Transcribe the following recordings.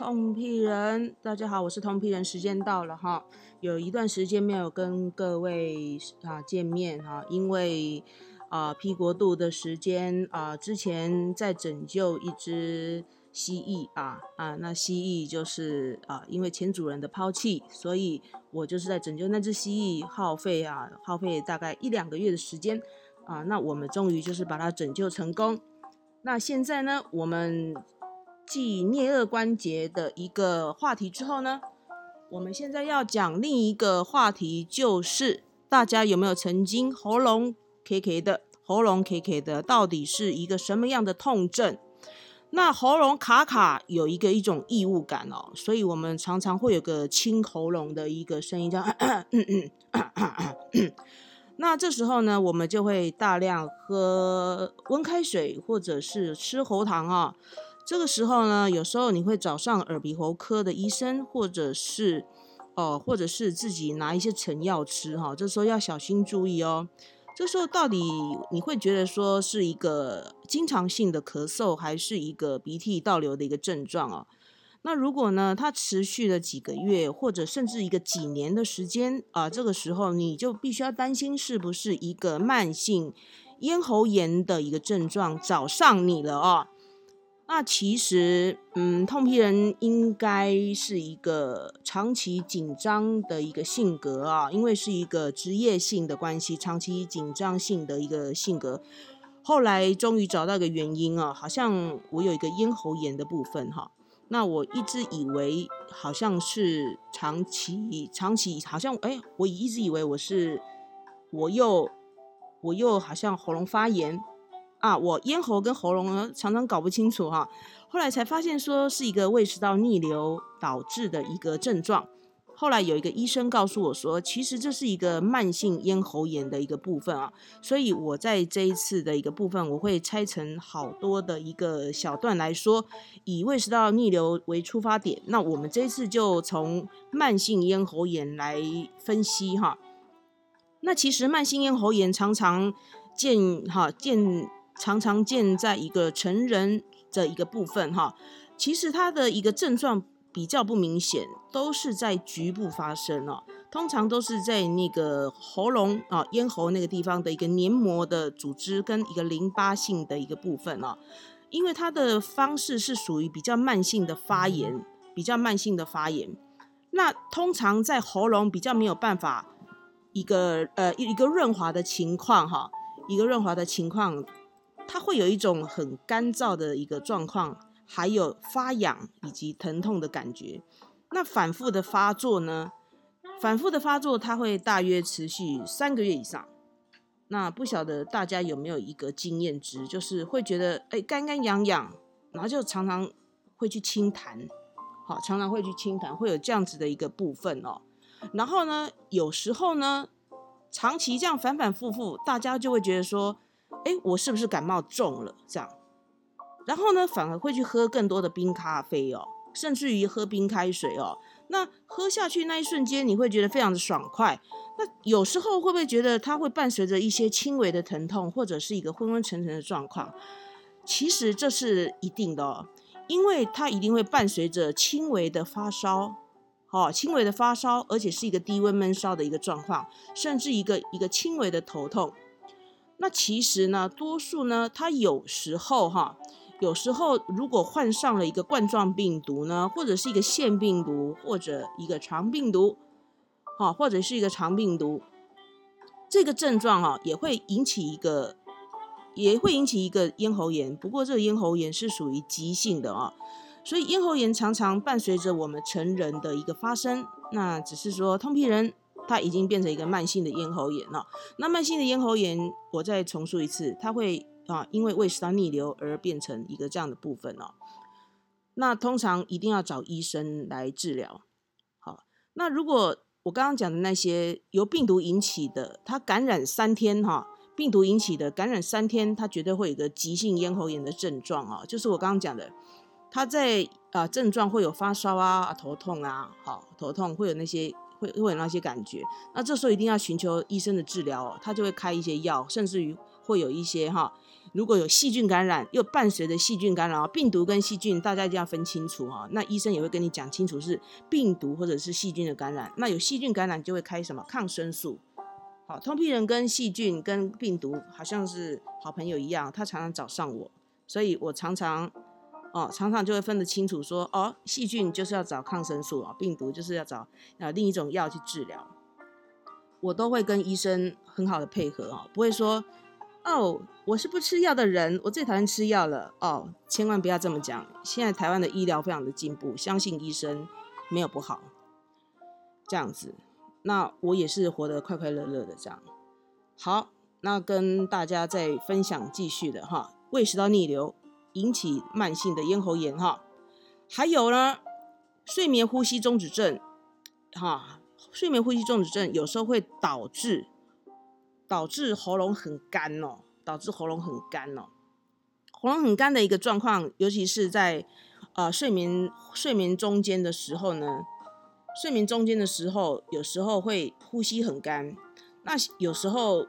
痛屁人，大家好，我是痛屁人，时间到了哈，有一段时间没有跟各位啊见面哈，因为啊 P 国度的时间啊，之前在拯救一只蜥蜴啊啊，那蜥蜴就是啊，因为前主人的抛弃，所以我就是在拯救那只蜥蜴，耗费啊耗费大概一两个月的时间啊，那我们终于就是把它拯救成功，那现在呢，我们。继颞颌关节的一个话题之后呢，我们现在要讲另一个话题，就是大家有没有曾经喉咙 K K 的，喉咙 K K 的，到底是一个什么样的痛症？那喉咙卡卡有一个一种异物感哦，所以我们常常会有个清喉咙的一个声音，叫咳咳咳咳咳咳。那这时候呢，我们就会大量喝温开水，或者是吃喉糖啊。这个时候呢，有时候你会找上耳鼻喉科的医生，或者是哦，或者是自己拿一些成药吃哈。这时候要小心注意哦。这时候到底你会觉得说是一个经常性的咳嗽，还是一个鼻涕倒流的一个症状哦？那如果呢，它持续了几个月，或者甚至一个几年的时间啊，这个时候你就必须要担心是不是一个慢性咽喉炎的一个症状找上你了哦。那其实，嗯，痛批人应该是一个长期紧张的一个性格啊，因为是一个职业性的关系，长期紧张性的一个性格。后来终于找到一个原因啊，好像我有一个咽喉炎的部分哈。那我一直以为好像是长期，长期好像哎，我一直以为我是我又我又好像喉咙发炎。啊，我咽喉跟喉咙呢常常搞不清楚哈，后来才发现说是一个胃食道逆流导致的一个症状。后来有一个医生告诉我说，其实这是一个慢性咽喉炎的一个部分啊。所以我在这一次的一个部分，我会拆成好多的一个小段来说，以胃食道逆流为出发点。那我们这一次就从慢性咽喉炎来分析哈。那其实慢性咽喉炎常常见哈见。常常见在一个成人的一个部分哈，其实它的一个症状比较不明显，都是在局部发生哦。通常都是在那个喉咙啊、咽喉那个地方的一个黏膜的组织跟一个淋巴性的一个部分哦。因为它的方式是属于比较慢性的发炎，比较慢性的发炎。那通常在喉咙比较没有办法一个呃一个润滑的情况哈，一个润滑的情况。它会有一种很干燥的一个状况，还有发痒以及疼痛的感觉。那反复的发作呢？反复的发作，它会大约持续三个月以上。那不晓得大家有没有一个经验值，就是会觉得哎干干痒痒，然后就常常会去清痰，好，常常会去清痰，会有这样子的一个部分哦。然后呢，有时候呢，长期这样反反复复，大家就会觉得说。哎，我是不是感冒重了？这样，然后呢，反而会去喝更多的冰咖啡哦，甚至于喝冰开水哦。那喝下去那一瞬间，你会觉得非常的爽快。那有时候会不会觉得它会伴随着一些轻微的疼痛，或者是一个昏昏沉沉的状况？其实这是一定的哦，因为它一定会伴随着轻微的发烧，哦，轻微的发烧，而且是一个低温闷烧的一个状况，甚至一个一个轻微的头痛。那其实呢，多数呢，它有时候哈，有时候如果患上了一个冠状病毒呢，或者是一个腺病毒，或者一个肠病毒，哈，或者是一个肠病毒，这个症状啊，也会引起一个，也会引起一个咽喉炎。不过这个咽喉炎是属于急性的啊，所以咽喉炎常常伴随着我们成人的一个发生。那只是说，通皮人。它已经变成一个慢性的咽喉炎了。那慢性的咽喉炎，我再重述一次，它会啊，因为胃食道逆流而变成一个这样的部分哦。那通常一定要找医生来治疗。好，那如果我刚刚讲的那些由病毒引起的，它感染三天哈，病毒引起的感染三天，它绝对会有一个急性咽喉炎的症状啊，就是我刚刚讲的，它在啊症状会有发烧啊、头痛啊，好头痛会有那些。会会有那些感觉，那这时候一定要寻求医生的治疗哦，他就会开一些药，甚至于会有一些哈如果有细菌感染，又伴随着细菌感染，病毒跟细菌大家一定要分清楚哈。那医生也会跟你讲清楚是病毒或者是细菌的感染。那有细菌感染就会开什么抗生素。好，通屁人跟细菌跟病毒好像是好朋友一样，他常常找上我，所以我常常哦常常就会分得清楚，说哦细菌就是要找抗生素啊，病毒就是要找啊另一种药去治疗。我都会跟医生很好的配合哦，不会说。哦，我是不吃药的人，我最讨厌吃药了。哦，千万不要这么讲。现在台湾的医疗非常的进步，相信医生没有不好。这样子，那我也是活得快快乐乐的这样。好，那跟大家再分享继续的哈，胃食道逆流引起慢性的咽喉炎哈，还有呢，睡眠呼吸中止症哈，睡眠呼吸中止症有时候会导致。导致喉咙很干哦，导致喉咙很干哦。喉咙很干的一个状况，尤其是在呃睡眠睡眠中间的时候呢，睡眠中间的时候，有时候会呼吸很干。那有时候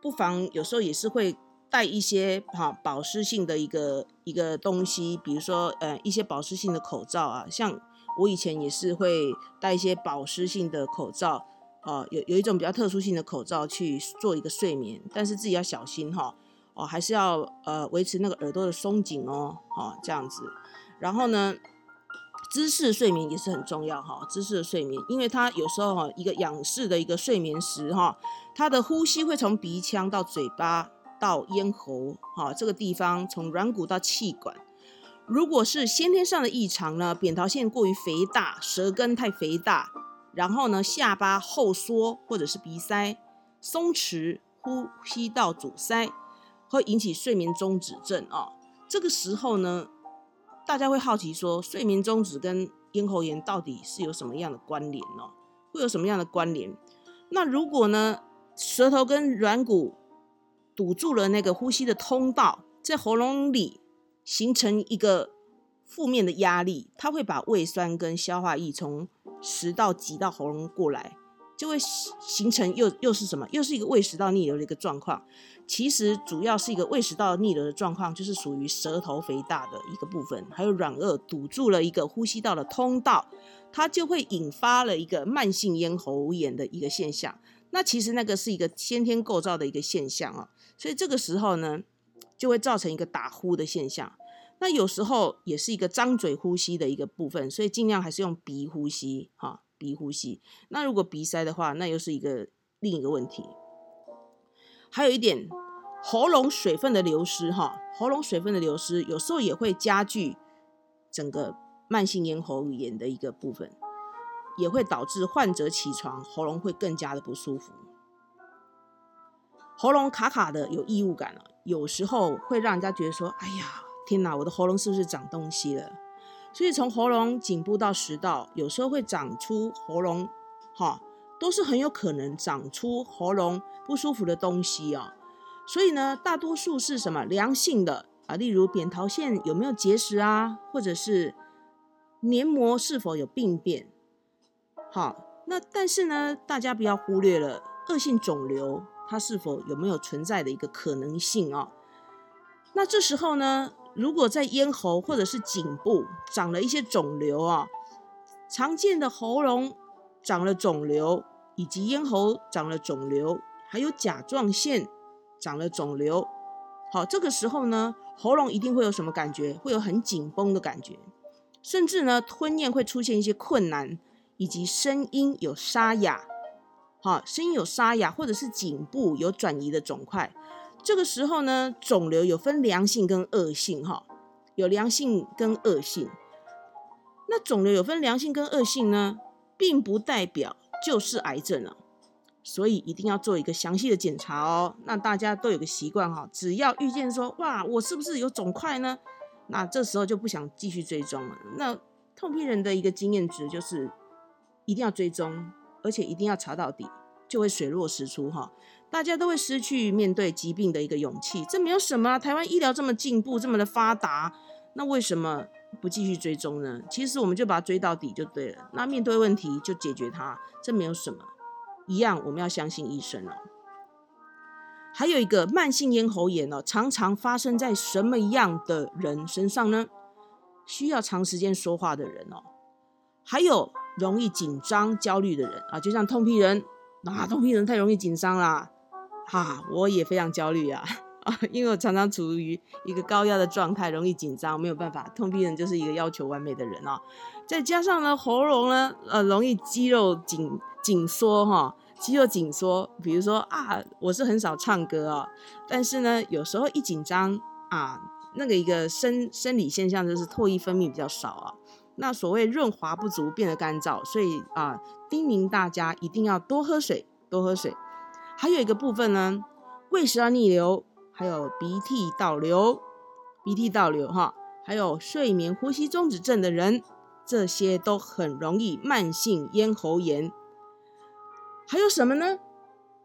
不妨有时候也是会带一些哈保湿性的一个一个东西，比如说呃一些保湿性的口罩啊，像我以前也是会带一些保湿性的口罩。哦，有有一种比较特殊性的口罩去做一个睡眠，但是自己要小心哈。哦，还是要呃维持那个耳朵的松紧哦。哦，这样子。然后呢，姿势睡眠也是很重要哈。姿势的睡眠，因为它有时候哈一个仰视的一个睡眠时哈，它的呼吸会从鼻腔到嘴巴到咽喉哈这个地方，从软骨到气管。如果是先天上的异常呢，扁桃腺过于肥大，舌根太肥大。然后呢，下巴后缩或者是鼻塞松弛、呼吸道阻塞，会引起睡眠中止症啊。这个时候呢，大家会好奇说，睡眠中止跟咽喉炎到底是有什么样的关联呢？会有什么样的关联？那如果呢，舌头跟软骨堵住了那个呼吸的通道，在喉咙里形成一个负面的压力，它会把胃酸跟消化液从食道挤到喉咙过来，就会形成又又是什么？又是一个胃食道逆流的一个状况。其实主要是一个胃食道逆流的状况，就是属于舌头肥大的一个部分，还有软腭堵住了一个呼吸道的通道，它就会引发了一个慢性咽喉炎的一个现象。那其实那个是一个先天构造的一个现象啊，所以这个时候呢，就会造成一个打呼的现象。那有时候也是一个张嘴呼吸的一个部分，所以尽量还是用鼻呼吸，哈，鼻呼吸。那如果鼻塞的话，那又是一个另一个问题。还有一点，喉咙水分的流失，哈，喉咙水分的流失有时候也会加剧整个慢性咽喉炎的一个部分，也会导致患者起床喉咙会更加的不舒服，喉咙卡卡的有异物感了，有时候会让人家觉得说，哎呀。天哪，我的喉咙是不是长东西了？所以从喉咙颈部到食道，有时候会长出喉咙，哈，都是很有可能长出喉咙不舒服的东西哦。所以呢，大多数是什么良性的啊？例如扁桃腺有没有结石啊，或者是黏膜是否有病变？好，那但是呢，大家不要忽略了恶性肿瘤，它是否有没有存在的一个可能性啊？那这时候呢？如果在咽喉或者是颈部长了一些肿瘤啊，常见的喉咙长了肿瘤，以及咽喉长了肿瘤，还有甲状腺长了肿瘤，好，这个时候呢，喉咙一定会有什么感觉？会有很紧绷的感觉，甚至呢，吞咽会出现一些困难，以及声音有沙哑，好，声音有沙哑，或者是颈部有转移的肿块。这个时候呢，肿瘤有分良性跟恶性，哈，有良性跟恶性。那肿瘤有分良性跟恶性呢，并不代表就是癌症了，所以一定要做一个详细的检查哦。那大家都有个习惯哈，只要遇见说哇，我是不是有肿块呢？那这时候就不想继续追踪了。那痛批人的一个经验值就是，一定要追踪，而且一定要查到底，就会水落石出哈。大家都会失去面对疾病的一个勇气，这没有什么。台湾医疗这么进步，这么的发达，那为什么不继续追踪呢？其实我们就把它追到底就对了。那面对问题就解决它，这没有什么。一样，我们要相信医生哦。还有一个慢性咽喉炎哦，常常发生在什么样的人身上呢？需要长时间说话的人哦，还有容易紧张、焦虑的人啊，就像痛批人啊，痛批人太容易紧张啦，哈，我也非常焦虑啊 啊，因为我常常处于一个高压的状态，容易紧张，没有办法。痛批人就是一个要求完美的人啊，再加上呢，喉咙呢，呃，容易肌肉紧紧缩哈。肌肉紧缩，比如说啊，我是很少唱歌哦，但是呢，有时候一紧张啊，那个一个生生理现象就是唾液分泌比较少啊，那所谓润滑不足，变得干燥，所以啊，叮咛大家一定要多喝水，多喝水。还有一个部分呢，胃食道逆流，还有鼻涕倒流，鼻涕倒流哈，还有睡眠呼吸中止症的人，这些都很容易慢性咽喉炎。还有什么呢？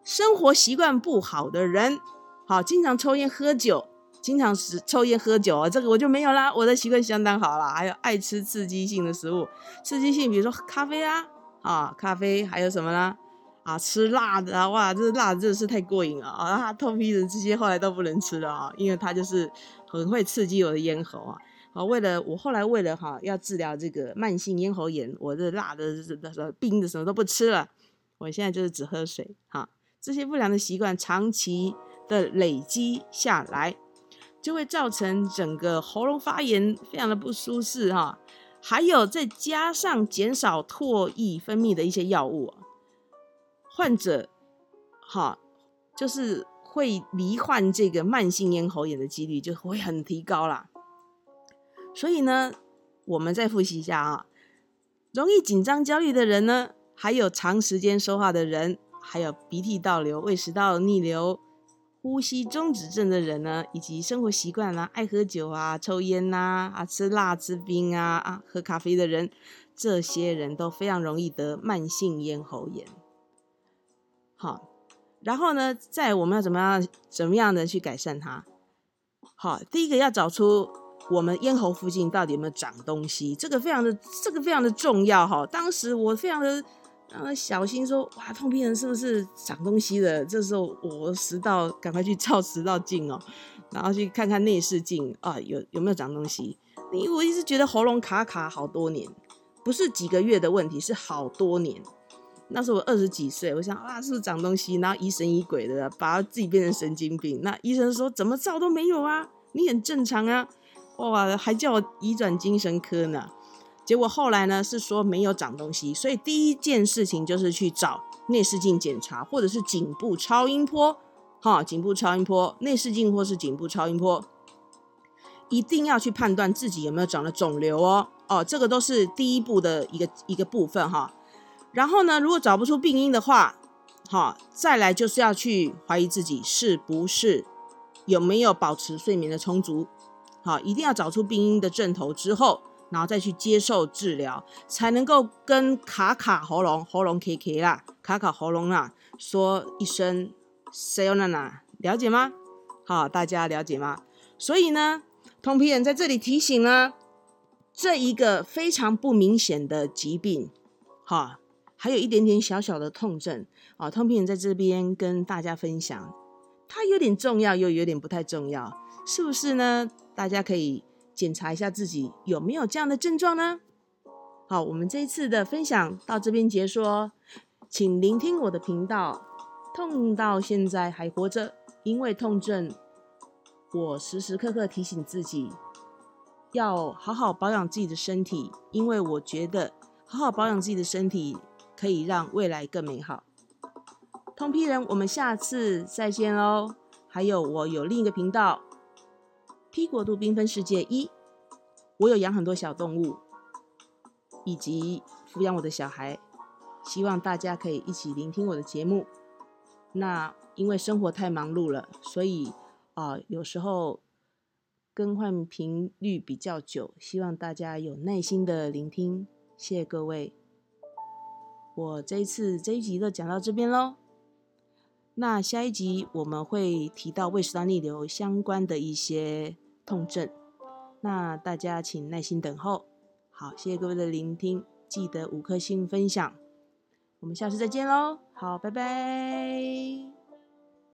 生活习惯不好的人，好，经常抽烟喝酒，经常是抽烟喝酒啊，这个我就没有啦，我的习惯相当好啦。还有爱吃刺激性的食物，刺激性，比如说咖啡啊，啊，咖啡，还有什么呢？啊，吃辣的啊，哇，这辣真的是太过瘾了啊！透皮的这些后来都不能吃了啊，因为它就是很会刺激我的咽喉啊。啊，为了我后来为了哈要治疗这个慢性咽喉炎，我这辣的、的、冰的什么都不吃了。我现在就是只喝水，哈，这些不良的习惯长期的累积下来，就会造成整个喉咙发炎，非常的不舒适，哈。还有再加上减少唾液分泌的一些药物，患者，哈，就是会罹患这个慢性咽喉炎的几率就会很提高啦。所以呢，我们再复习一下啊，容易紧张焦虑的人呢。还有长时间说话的人，还有鼻涕倒流、胃食道逆流、呼吸中止症的人呢，以及生活习惯啊，爱喝酒啊、抽烟呐、啊吃辣吃冰啊、啊喝咖啡的人，这些人都非常容易得慢性咽喉炎。好，然后呢，在我们要怎么样、怎么样的去改善它？好，第一个要找出。我们咽喉附近到底有没有长东西？这个非常的，这个非常的重要哈。当时我非常的然后小心说，哇，痛病人是不是长东西了？这时候我食道赶快去照食道镜哦，然后去看看内视镜啊，有有没有长东西？因为我一直觉得喉咙卡卡好多年，不是几个月的问题，是好多年。那时候我二十几岁，我想啊，是不是长东西？然后疑神疑鬼的，把自己变成神经病。那医生说怎么照都没有啊，你很正常啊。哇，还叫我移转精神科呢，结果后来呢是说没有长东西，所以第一件事情就是去找内视镜检查，或者是颈部超音波，哈，颈部超音波、内视镜或是颈部超音波，一定要去判断自己有没有长了肿瘤哦，哦，这个都是第一步的一个一个部分哈。然后呢，如果找不出病因的话，哈，再来就是要去怀疑自己是不是有没有保持睡眠的充足。好，一定要找出病因的症头之后，然后再去接受治疗，才能够跟卡卡喉咙、喉咙 K K 啦、卡卡喉咙啦说一声 Sayonara，了解吗？好，大家了解吗？所以呢，通皮人在这里提醒呢，这一个非常不明显的疾病，哈，还有一点点小小的痛症啊，通皮人在这边跟大家分享，它有点重要，又有点不太重要，是不是呢？大家可以检查一下自己有没有这样的症状呢？好，我们这一次的分享到这边结束哦，请聆听我的频道。痛到现在还活着，因为痛症，我时时刻刻提醒自己要好好保养自己的身体，因为我觉得好好保养自己的身体可以让未来更美好。痛批人，我们下次再见喽！还有，我有另一个频道。P 国度缤纷世界一，我有养很多小动物，以及抚养我的小孩，希望大家可以一起聆听我的节目。那因为生活太忙碌了，所以啊，有时候更换频率比较久，希望大家有耐心的聆听。谢谢各位，我这一次这一集就讲到这边喽。那下一集我们会提到胃食道逆流相关的一些。痛症，那大家请耐心等候。好，谢谢各位的聆听，记得五颗星分享。我们下次再见喽，好，拜拜。